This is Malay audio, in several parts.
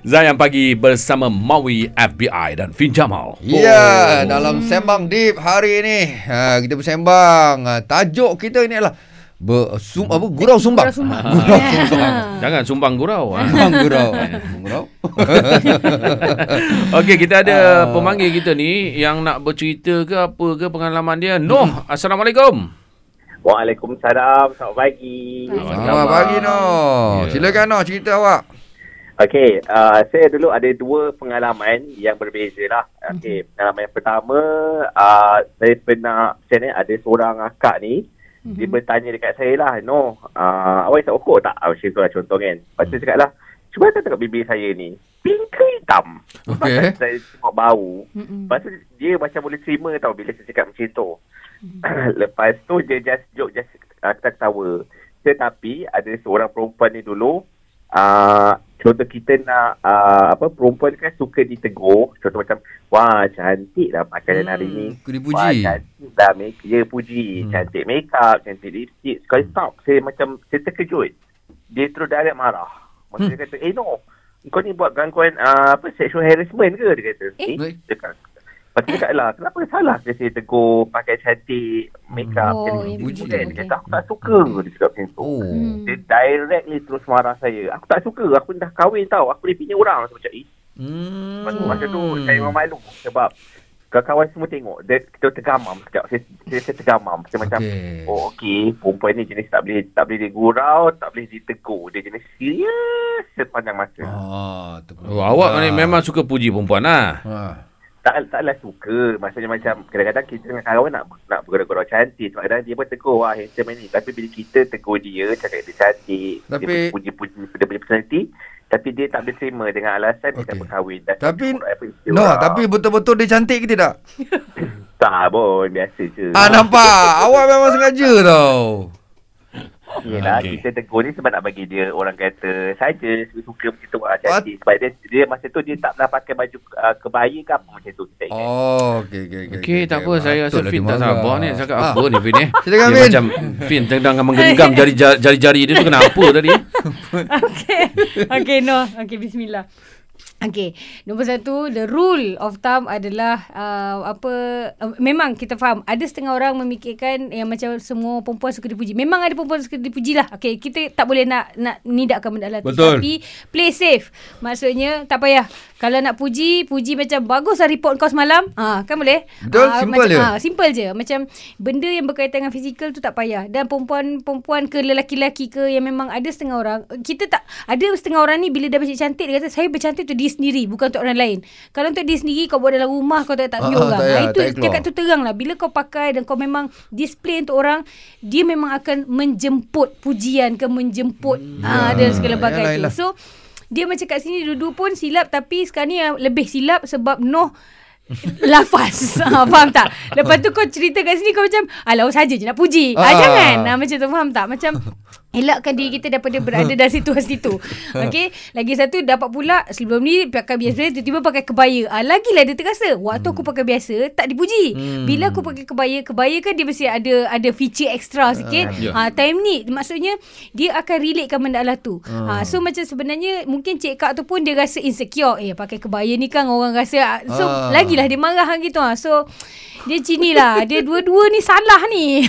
Zayan Pagi bersama Maui FBI dan Fin Jamal. Ya, dalam sembang deep hari ini ha, kita bersembang. Ha, tajuk kita ini adalah ber, sum, apa gurau sumbang. Gurau sumbang. Gurau sumbang. Jangan sumbang gurau. ah. Sumbang gurau. Gurau. Okey, kita ada Ah. pemanggil kita ni yang nak bercerita ke apa ke pengalaman dia. Noh, Assalamualaikum. Waalaikumsalam. Selamat pagi. Selamat pagi Noh. Ya. Silakan Noh cerita awak. Okey, uh, saya dulu ada dua pengalaman yang berbeza lah. Okey, pengalaman yang pertama, uh, saya pernah, macam ni, ada seorang akak ni, dia bertanya dekat saya lah, no, uh, awak isap okok tak? Ah, Macam tu lah contoh kan. Lepas tu cakap lah, cuba tak tengok bibir saya ni. Pink ke hitam? Okey. Tu saya tengok bau. Mm-mm. Lepas tu dia macam boleh terima tau bila saya cakap macam tu. Lepas tu dia just joke, just uh, ketawa. Tetapi ada seorang perempuan ni dulu, uh, contoh kita nak, uh, apa, perempuan kan suka ditegur. Contoh macam, wah cantik lah pakaian Hmm, hari ni. aku dipuji. Wah cantik dah make, ya puji. Hmm. Cantik make up, cantik lipstick. Sekali stop, saya macam, saya terkejut. Dia terus direct marah. Maksudnya Hmm. dia kata, eh no, kau ni buat gangguan uh, apa sexual harassment ke? Dia kata. Eh? Eh? Dia kata, Lepas tu cakap lah, kenapa salah dia saya tegur pakai cantik, make up, Oh, oh, ya, puji. kan? Dia kata, aku tak suka dia cakap macam tu. Oh. Hmm. Dia directly terus marah saya. Aku tak suka, aku dah kahwin tau. Aku ni pilih orang. Saya macam, eh. Hmm. Lepas tu masa tu saya memang malu sebab kawan-kawan semua tengok. Dia, kita tergamam sekejap. Saya, saya, saya tergamam. Saya macam, Okey. oh okey, perempuan ni jenis tak boleh tak boleh digurau, tak boleh ditegur. Dia jenis serius sepanjang masa. Ah, tu. Oh, awak ni memang suka puji perempuan lah. Ha. Tak, taklah suka. Maksudnya macam kadang-kadang kita dengan kawan nak nak bergurau-gurau cantik. Sebab kadang dia pun tegur, wah handsome ni. Tapi bila kita tegur dia, cakap dia cantik. Tapi- Dia puji-puji dia punya personality. Tapi dia tak boleh terima dengan alasan dia Okey. tak berkahwin. Dan Tapi- apa, istilah Noh, orang. tapi betul-betul dia cantik ke tidak? Tak pun, biasa je. Ah nampak. Awak memang sengaja tau. Yelah, Okey. kita tegur ni sebab nak bagi dia orang kata saja suka macam tu lah cantik. Sebab dia, dia masa tu dia tak pernah pakai baju uh, kebaya ke apa macam tu. Kita ingat. Oh, okey okey okey. Okey, tak apa. Saya rasa lah Fin tak sabar ni. Cakap Ah, apa ni Fin eh? Silakan, dia Fin. macam Fin tendang menggenggam jari jari-jari dia tu kenapa tadi? Okay. Okay, no. Okay, bismillah. Okay, nombor satu, the rule of thumb adalah uh, apa, uh, memang kita faham, ada setengah orang memikirkan yang macam semua perempuan suka dipuji. Memang ada perempuan suka dipuji lah. Okay, kita tak boleh nak nak nidakkan benda lah tu. Betul. Tapi, play safe. Maksudnya, tak payah. Kalau nak puji, puji macam bagus lah report kau semalam. Ah, kan boleh? Betul, Ah, simple macam, je. ah, simple je. Macam benda yang berkaitan dengan fizikal tu tak payah. Dan perempuan-perempuan ke lelaki-lelaki ke yang memang ada setengah orang. Kita tak, ada setengah orang ni bila dah macam cantik, dia kata saya bercantik untuk diri sendiri. Bukan untuk orang lain. Kalau untuk diri sendiri, kau buat dalam rumah, kau tak tak view ah, orang. tak payah, itu cakap tu terang lah. Bila kau pakai dan kau memang display untuk orang, dia memang akan menjemput pujian ke menjemput ah, dan segala Yalah, bagai yalah. tu. So, dia macam kat sini dua-dua pun silap tapi sekarang ni lebih silap sebab Noh lafaz. ha, faham tak? Lepas tu kau cerita kat sini kau macam alah oh, saja je nak puji. Ah. Ah. jangan. Ha, macam tu faham tak? Macam elakkan diri kita daripada berada dalam situasi tu. Okey. Lagi satu dapat pula sebelum ni pakai biasa tiba-tiba pakai kebaya. Ah lagilah dia terasa. Waktu aku pakai biasa tak dipuji. Hmm. Bila aku pakai kebaya, kebaya kan dia mesti ada ada feature extra sikit. Ya. Ha, time ni maksudnya dia akan relatekan benda lah tu. Ah. Ha, so macam sebenarnya mungkin cik kak tu pun dia rasa insecure. Eh pakai kebaya ni kan orang rasa so Ah. Lagilah dia marah kan gitu ah. So dia sini lah. Dia dua-dua ni salah ni.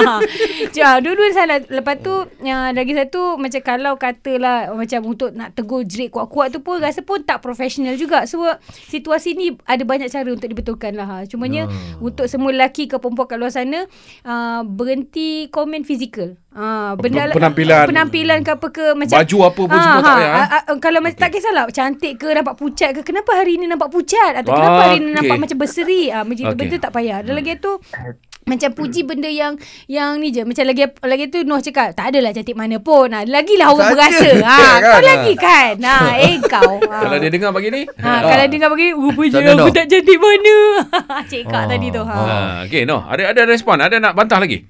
ja, dua-dua salah. Lepas tu yang lagi satu macam kalau katalah macam untuk nak tegur jerit kuat-kuat tu pun rasa pun tak profesional juga. So situasi ni ada banyak cara untuk dibetulkan lah. Ha. Cumanya Oh. untuk semua lelaki ke perempuan kat luar sana uh, berhenti komen fizikal. Uh, benda Penampilan. penampilan ke apa ke macam Baju apa pun semua tak payah, ah, ah, kalau macam tak kisahlah cantik ke nampak pucat ke kenapa hari ni nampak pucat? Atau kenapa hari ni nampak macam berseri? Ah macam itu Okey. benda tak payah. Dan lagi tu macam puji benda yang yang ni je. Macam lagi lagi tu Noh cakap tak adalah cantik mana pun. Ha, lagilah orang Saja. berasa. Je ha, kan, kau ah. lagi kan? Ha, eh kau. Ha. Kalau dia dengar pagi ni? Ha, kalau dengar bagi rupanya Sana, aku Noh. tak cantik mana? Cik kak Oh, tadi tu ha. Ha, okey, no. Ada ada respon, ada nak bantah lagi?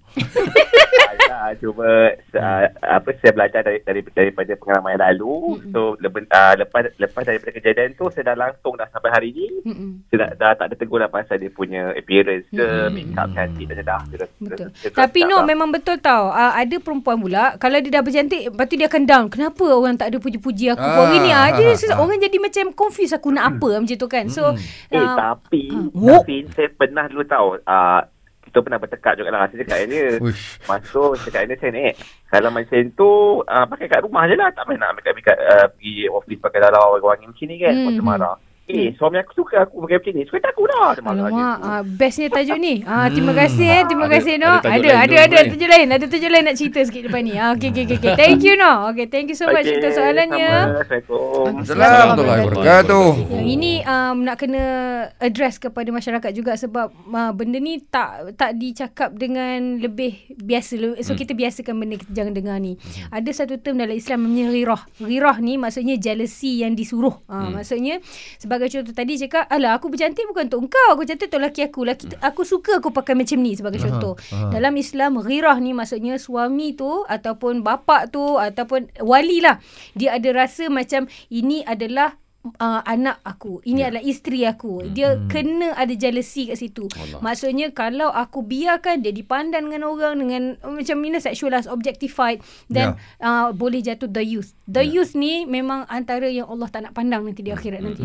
Lah cuma uh, apa saya belajar dari, dari daripada pengalaman yang lalu. Mm-hmm. So lepas, uh, lepas lepas daripada kejadian tu saya dah langsung dah sampai hari ni Mm-mm. saya dah, dah tak ada tegur lah pasal dia punya appearance ke, Mm-mm. make up cantik dah dah. Dah- Betul. dah Tapi no memang betul tau. Uh, ada perempuan pula kalau dia dah bercantik lepas tu dia akan down. Kenapa orang tak ada puji-puji aku Ah, hari ni? Ah, dia ah, ah. orang jadi macam confused aku nak apa macam tu kan. So Eh uh, tapi Oh. Tapi saya pernah dulu tahu uh, Kita pernah bertekak juga lah. Saya cakap dengan dia Uish. Masuk cakap dengan dia Saya ni Kalau macam tu uh, Pakai kat rumah je lah. Tak payah nak ambil kat, uh, Pergi office pakai dalau Wangi macam ni kan. Hmm, Macam hmm. marah Eh suami aku suka aku pakai macam ni Suka tak aku dah Alamak, ah, bestnya tajuk ni. Ah, terima kasih eh, terima Ada- kasih ada no. tajuk Ada, ada, ada ni. tajuk lain, ada tajuk lain nak cerita sikit depan ni. Ah, okey, okey, okey. Okay. Thank you no. Okay, thank you so much untuk soalannya. Assalamualaikum Assalamualaikum warahmatullahi wabarakatuh. Yang ini um, nak kena address kepada masyarakat juga sebab uh, benda ni tak tak dicakap dengan lebih biasa. So Hmm. kita biasakan benda kita jangan dengar ni. Ada satu term dalam Islam namanya ghirah. Ghirah ni maksudnya jealousy yang disuruh. Uh, Hmm. maksudnya sebagai contoh tadi cakap, "Alah aku bercantik bukan untuk engkau, aku cantik untuk laki aku. Laki aku suka aku pakai macam ni" sebagai contoh. Dalam Islam ghirah ni maksudnya suami tu ataupun bapa tu ataupun wali lah. Dia ada rasa macam ini adalah uh, anak aku. Ini yeah. adalah isteri aku. Dia hmm. kena ada jealousy kat situ. Allah. Maksudnya kalau aku biarkan dia dipandang dengan orang dengan uh, macam mina sexualized, objectified dan yeah. uh, boleh jatuh the youth. The yeah. youth ni memang antara yang Allah tak nak pandang nanti di akhirat nanti.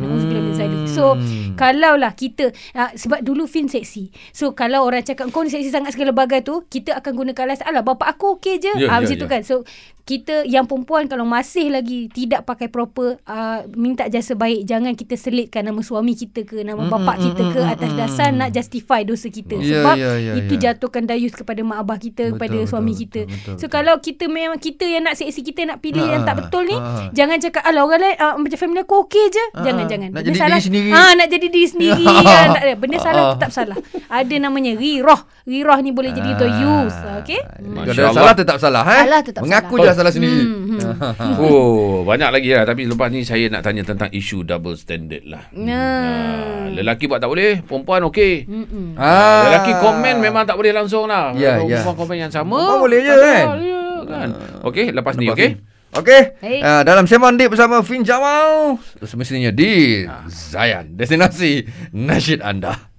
Zalik. So kalaulah kita uh, sebab dulu Fin seksi. So kalau orang cakap kau ni seksi sangat segala bagai tu, kita akan gunakan alasan alah bapak aku okey je. Ya, Ah ya, macam tu ya. kan. So kita yang perempuan kalau masih lagi tidak pakai proper uh, minta jasa baik jangan kita selitkan nama suami kita ke nama bapak kita ke atas dasar nak justify dosa kita Ya, sebab ya, ya, itu ya. jatuhkan dayus kepada mak abah kita Betul, kepada betul, suami betul, kita betul, so betul. kalau kita memang kita yang nak seksi kita nak pilih yang tak Ah, betul ni ah. jangan cakap alah orang lain uh, macam family aku okey je Ah, jangan jangan nak Benda jadi salah diri sendiri. ah nak jadi diri sendiri ah, tak ada benda salah Ah. tetap salah ada namanya ghirah ghirah ni boleh jadi dayus okey Kalau Masya ada Allah. salah tetap salah eh? Salah tetap Mengaku salah. Je salah sendiri. Hmm, hmm. Oh, banyak lagi lah. Tapi lepas ni saya nak tanya tentang isu double standard lah. Nah. Ah, lelaki buat tak boleh, perempuan okey. Mm-mm. Ah. Lelaki komen memang tak boleh langsung lah. Ya, ya. Perempuan komen yang sama. Perempuan boleh je, kan? ya, kan? Okey, lepas ni Nampak, okey. Okey. Baik. Uh, dalam Sembang Deep bersama Fin Jamal. Semestinya di Zayan. Destinasi nasyid anda.